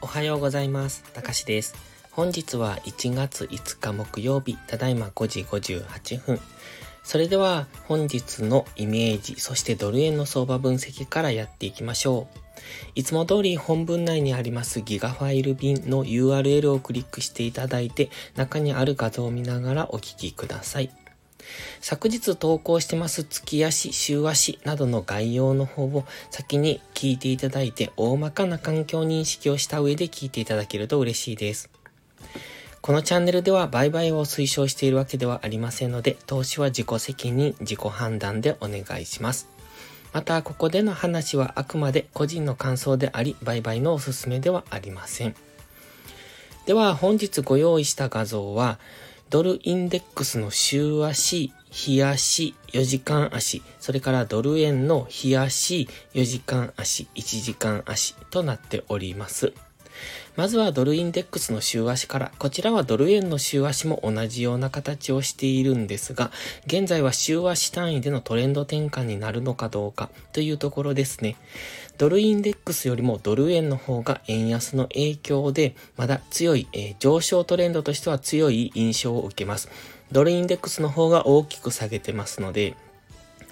おはようございます。たかしです。本日は1月5日木曜日、ただいま5時58分。それでは本日のイメージ、そしてドル円の相場分析からやっていきましょう。いつも通り本文内にありますギガファイル便の URL をクリックしていただいて、中にある画像を見ながらお聞きください。昨日投稿してます月足、週足などの概要の方を先に聞いていただいて大まかな環境認識をした上で聞いていただけると嬉しいです。このチャンネルでは売買を推奨しているわけではありませんので、投資は自己責任、自己判断でお願いします。また、ここでの話はあくまで個人の感想であり、売買のおすすめではありません。では、本日ご用意した画像は、ドルインデックスの週足、日足、4時間足、それからドル円の日足、4時間足、1時間足となっております。まずはドルインデックスの週足から、こちらはドル円の週足も同じような形をしているんですが、現在は週足単位でのトレンド転換になるのかどうかというところですね。ドルインデックスよりもドル円の方が円安の影響で、まだ強い、えー、上昇トレンドとしては強い印象を受けます。ドルインデックスの方が大きく下げてますので、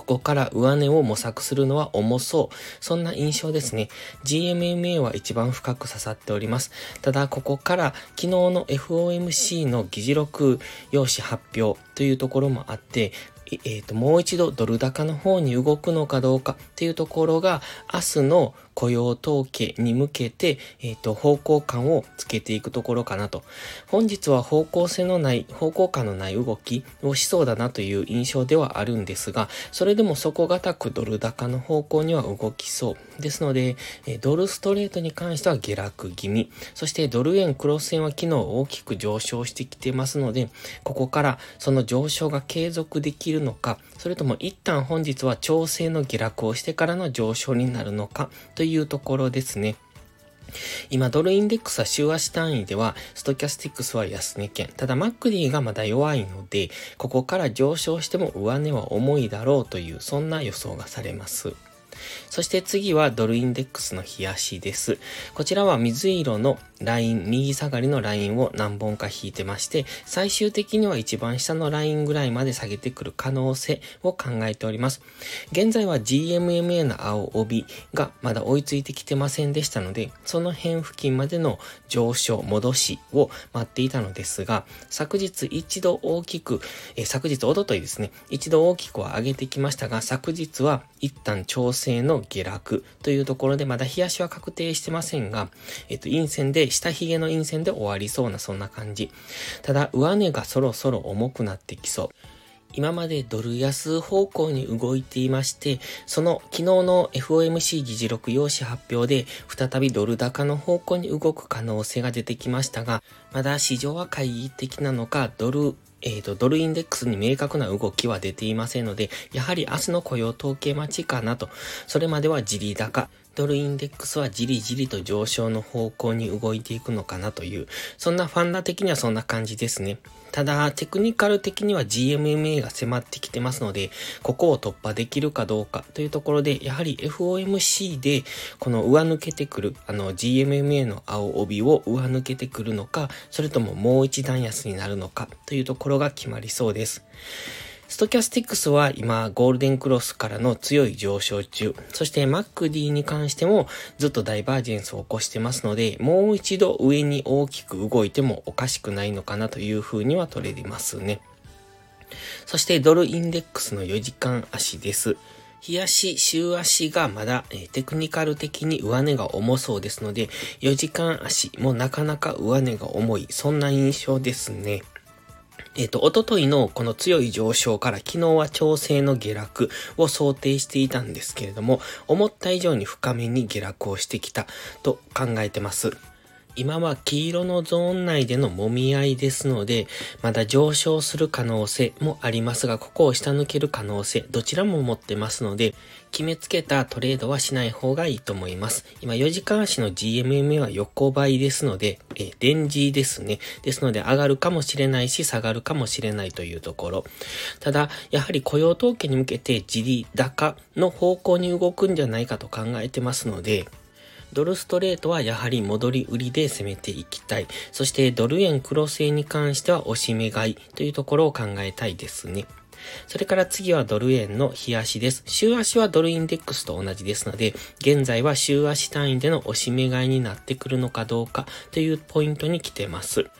ここから上値を模索するのは重そう。そんな印象ですね。GMMA は一番深く刺さっております。ただ、ここから昨日の FOMC の議事録用紙発表というところもあって、えー、と、もう一度ドル高の方に動くのかどうかっていうところが、明日の雇用統計に向けて、えっ、ー、と、方向感をつけていくところかなと。本日は方向性のない、方向感のない動きをしそうだなという印象ではあるんですが、それでも底堅くドル高の方向には動きそう。ですので、えドルストレートに関しては下落気味。そしてドル円クロス円は昨日大きく上昇してきてますので、ここからその上昇が継続できるのか、それとも一旦本日は調整の下落をしてからの上昇になるのかというところですね。今、ドルインデックスは週足単位では、ストキャスティックスは安値圏。ただ、マックディがまだ弱いので、ここから上昇しても上値は重いだろうという、そんな予想がされます。そして次はドルインデックスの冷やしです。こちらは水色のライン、右下がりのラインを何本か引いてまして、最終的には一番下のラインぐらいまで下げてくる可能性を考えております。現在は GMMA の青帯がまだ追いついてきてませんでしたので、その辺付近までの上昇、戻しを待っていたのですが、昨日一度大きく、え昨日、おとといですね、一度大きくは上げてきましたが、昨日は一旦調整の下落というところで、まだ冷やしは確定してませんが、えっと、陰線で、下髭の陰線で終わりそうな、そんな感じ。ただ、上値がそろそろ重くなってきそう。今までドル安方向に動いていまして、その昨日の FOMC 議事録用紙発表で再びドル高の方向に動く可能性が出てきましたが、まだ市場は懐疑的なのか、ドルえっ、ー、と、ドルインデックスに明確な動きは出ていませんので、やはり明日の雇用統計待ちかなと。それまではじり高。ドルインデックスはじりじりと上昇の方向に動いていくのかなという、そんなファンダ的にはそんな感じですね。ただ、テクニカル的には GMMA が迫ってきてますので、ここを突破できるかどうかというところで、やはり FOMC で、この上抜けてくる、あの GMMA の青帯を上抜けてくるのか、それとももう一段安になるのかというところが決まりそうです。ストキャスティックスは今、ゴールデンクロスからの強い上昇中。そして MacD に関してもずっとダイバージェンスを起こしてますので、もう一度上に大きく動いてもおかしくないのかなという風には取れますね。そしてドルインデックスの4時間足です。日足、週足がまだ、え、テクニカル的に上値が重そうですので、4時間足もなかなか上値が重い、そんな印象ですね。えっ、ー、と、おとといのこの強い上昇から昨日は調整の下落を想定していたんですけれども、思った以上に深めに下落をしてきたと考えてます。今は黄色のゾーン内での揉み合いですので、まだ上昇する可能性もありますが、ここを下抜ける可能性、どちらも持ってますので、決めつけたトレードはしない方がいいと思います。今4時間足の GMM は横ばいですので、えレンジですね。ですので上がるかもしれないし、下がるかもしれないというところ。ただ、やはり雇用統計に向けて自利高の方向に動くんじゃないかと考えてますので、ドルストレートはやはり戻り売りで攻めていきたい。そしてドル円黒星に関しては押し目買いというところを考えたいですね。それから次はドル円の日足です。週足はドルインデックスと同じですので、現在は週足単位での押し目買いになってくるのかどうかというポイントに来てます。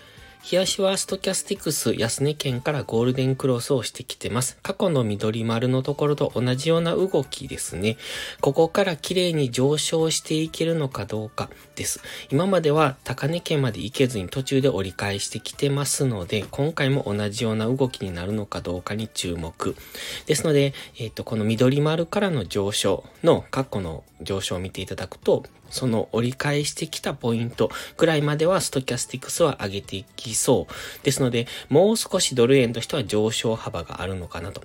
日足はストキャスティクス安値圏からゴールデンクロスをしてきてます。過去の緑丸のところと同じような動きですね。ここから綺麗に上昇していけるのかどうかです。今までは高値圏まで行けずに途中で折り返してきてますので、今回も同じような動きになるのかどうかに注目。ですので、えっ、ー、と、この緑丸からの上昇の過去の上昇を見ていただくと、その折り返してきたポイントぐらいまではストキャスティクスは上げていきそう。ですので、もう少しドル円としては上昇幅があるのかなと。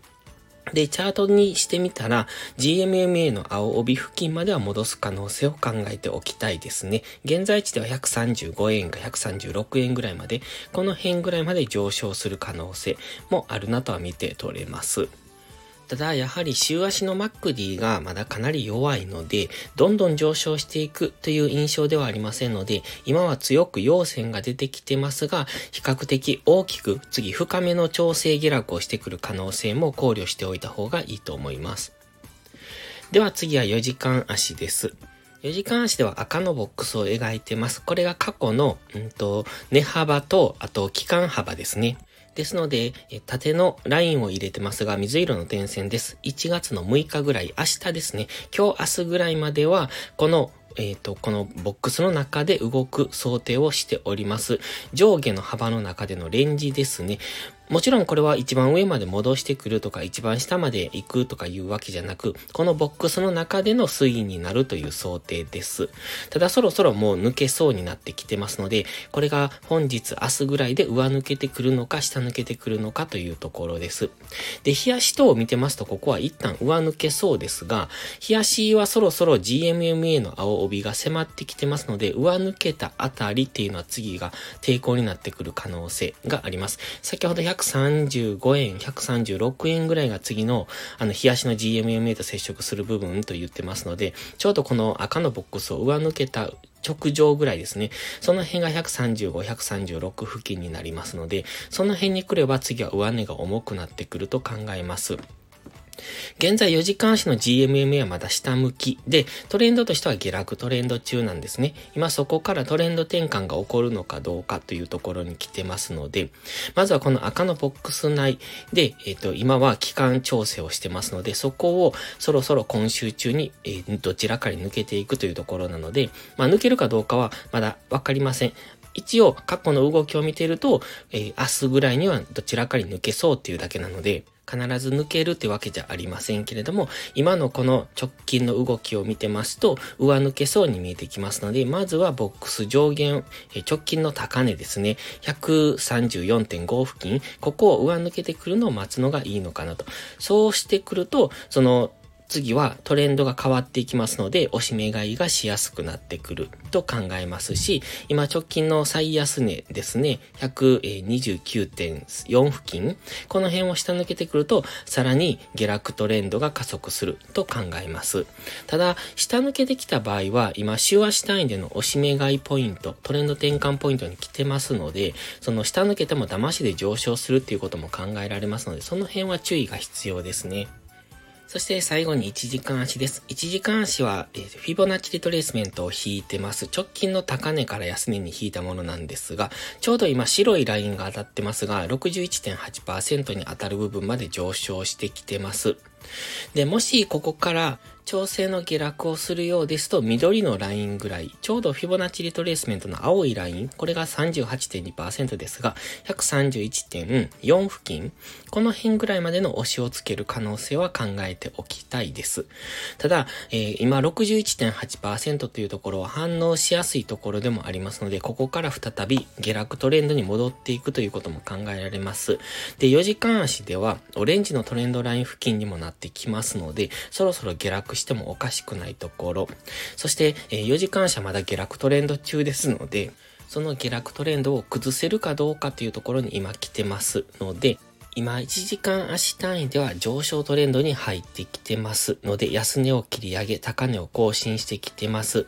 で、チャートにしてみたら、GMMA の青帯付近までは戻す可能性を考えておきたいですね。現在地では135円か136円ぐらいまで、この辺ぐらいまで上昇する可能性もあるなとは見て取れます。ただ、やはり週足のマックディがまだかなり弱いので、どんどん上昇していくという印象ではありませんので、今は強く陽線が出てきてますが、比較的大きく次深めの調整下落をしてくる可能性も考慮しておいた方がいいと思います。では次は4時間足です。4時間足では赤のボックスを描いてます。これが過去の、うんと、値幅と、あと、期間幅ですね。ですので、縦のラインを入れてますが、水色の点線です。1月の6日ぐらい、明日ですね。今日明日ぐらいまでは、このえっ、ー、と、このボックスの中で動く想定をしております。上下の幅の中でのレンジですね。もちろんこれは一番上まで戻してくるとか一番下まで行くとかいうわけじゃなく、このボックスの中での推移になるという想定です。ただそろそろもう抜けそうになってきてますので、これが本日明日ぐらいで上抜けてくるのか下抜けてくるのかというところです。で、冷やし等を見てますとここは一旦上抜けそうですが、冷やしはそろそろ GMMA の青帯が迫ってきてますので、上抜けたあたりっていうのは次が抵抗になってくる可能性があります。先ほど135円、136円ぐらいが次の、あの、冷やしの GMMA と接触する部分と言ってますので、ちょうどこの赤のボックスを上抜けた直上ぐらいですね。その辺が135、136付近になりますので、その辺に来れば次は上値が重くなってくると考えます。現在4時間足の GMMA はまだ下向きで、トレンドとしては下落トレンド中なんですね。今そこからトレンド転換が起こるのかどうかというところに来てますので、まずはこの赤のボックス内で、えっ、ー、と、今は期間調整をしてますので、そこをそろそろ今週中に、えー、どちらかに抜けていくというところなので、まあ、抜けるかどうかはまだわかりません。一応、過去の動きを見ていると、えー、明日ぐらいにはどちらかに抜けそうっていうだけなので、必ず抜けるってわけじゃありませんけれども、今のこの直近の動きを見てますと、上抜けそうに見えてきますので、まずはボックス上限、直近の高値ですね、134.5付近、ここを上抜けてくるのを待つのがいいのかなと。そうしてくると、その次はトレンドが変わっていきますので、押し目買いがしやすくなってくると考えますし、今直近の最安値ですね、129.4付近、この辺を下抜けてくると、さらに下落トレンドが加速すると考えます。ただ、下抜けてきた場合は、今週足単位での押し目買いポイント、トレンド転換ポイントに来てますので、その下抜けても騙しで上昇するっていうことも考えられますので、その辺は注意が必要ですね。そして最後に1時間足です。1時間足は、え、フィボナッチリトレースメントを引いてます。直近の高値から安値に引いたものなんですが、ちょうど今白いラインが当たってますが、61.8%に当たる部分まで上昇してきてます。で、もしここから調整の下落をするようですと、緑のラインぐらい、ちょうどフィボナッチリトレースメントの青いライン、これが38.2%ですが、131.4付近、この辺ぐらいまでの押しをつける可能性は考えておきたいです。ただ、えー、今61.8%というところは反応しやすいところでもありますので、ここから再び下落トレンドに戻っていくということも考えられます。で、4時間足では、オレンジのトレンドライン付近にもなってきますので、そろそろ下落してもおかしくないところ。そして、え、4時間車まだ下落トレンド中ですので、その下落トレンドを崩せるかどうかというところに今来てますので、今1時間足単位では上昇トレンドに入ってきてますので、安値を切り上げ、高値を更新してきてます。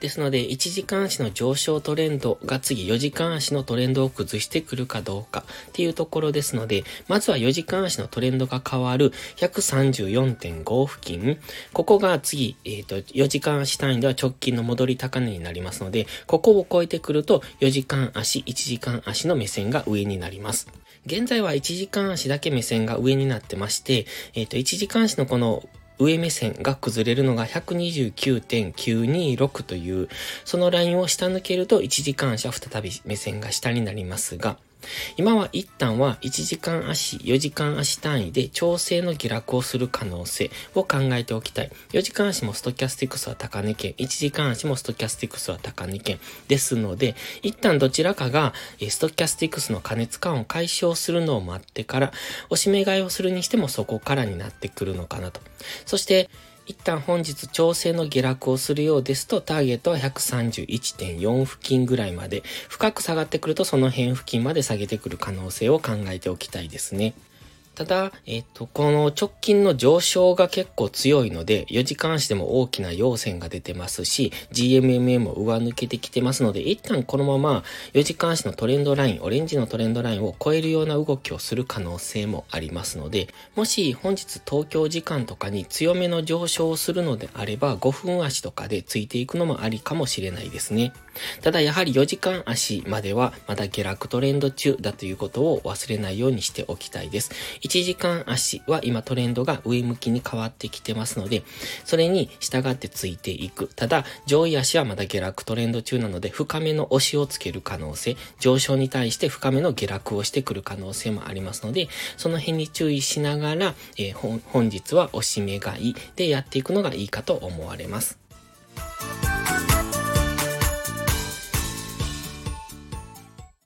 ですので、1時間足の上昇トレンドが次4時間足のトレンドを崩してくるかどうかっていうところですので、まずは4時間足のトレンドが変わる134.5付近。ここが次、えっ、ー、と、4時間足単位では直近の戻り高値になりますので、ここを超えてくると4時間足、1時間足の目線が上になります。現在は1時間足だけ目線が上になってまして、えっ、ー、と、1時間足のこの上目線が崩れるのが129.926という、そのラインを下抜けると1時間車再び目線が下になりますが、今は一旦は1時間足、4時間足単位で調整の下落をする可能性を考えておきたい。4時間足もストキャスティクスは高値圏、1時間足もストキャスティクスは高値圏ですので、一旦どちらかがストキャスティクスの加熱感を解消するのを待ってから、押し目買いをするにしてもそこからになってくるのかなと。そして、一旦本日調整の下落をするようですと、ターゲットは131.4付近ぐらいまで、深く下がってくるとその辺付近まで下げてくる可能性を考えておきたいですね。ただ、えっ、と、この直近の上昇が結構強いので、4時間足でも大きな陽線が出てますし、GMMA も上抜けてきてますので、一旦このまま4時間足のトレンドライン、オレンジのトレンドラインを超えるような動きをする可能性もありますので、もし本日東京時間とかに強めの上昇をするのであれば、5分足とかでついていくのもありかもしれないですね。ただやはり4時間足まではまだ下落トレンド中だということを忘れないようにしておきたいです。1時間足は今トレンドが上向きに変わってきてますので、それに従ってついていく。ただ、上位足はまだ下落トレンド中なので、深めの押しをつける可能性、上昇に対して深めの下落をしてくる可能性もありますので、その辺に注意しながら、えー、本日は押し目買いでやっていくのがいいかと思われます。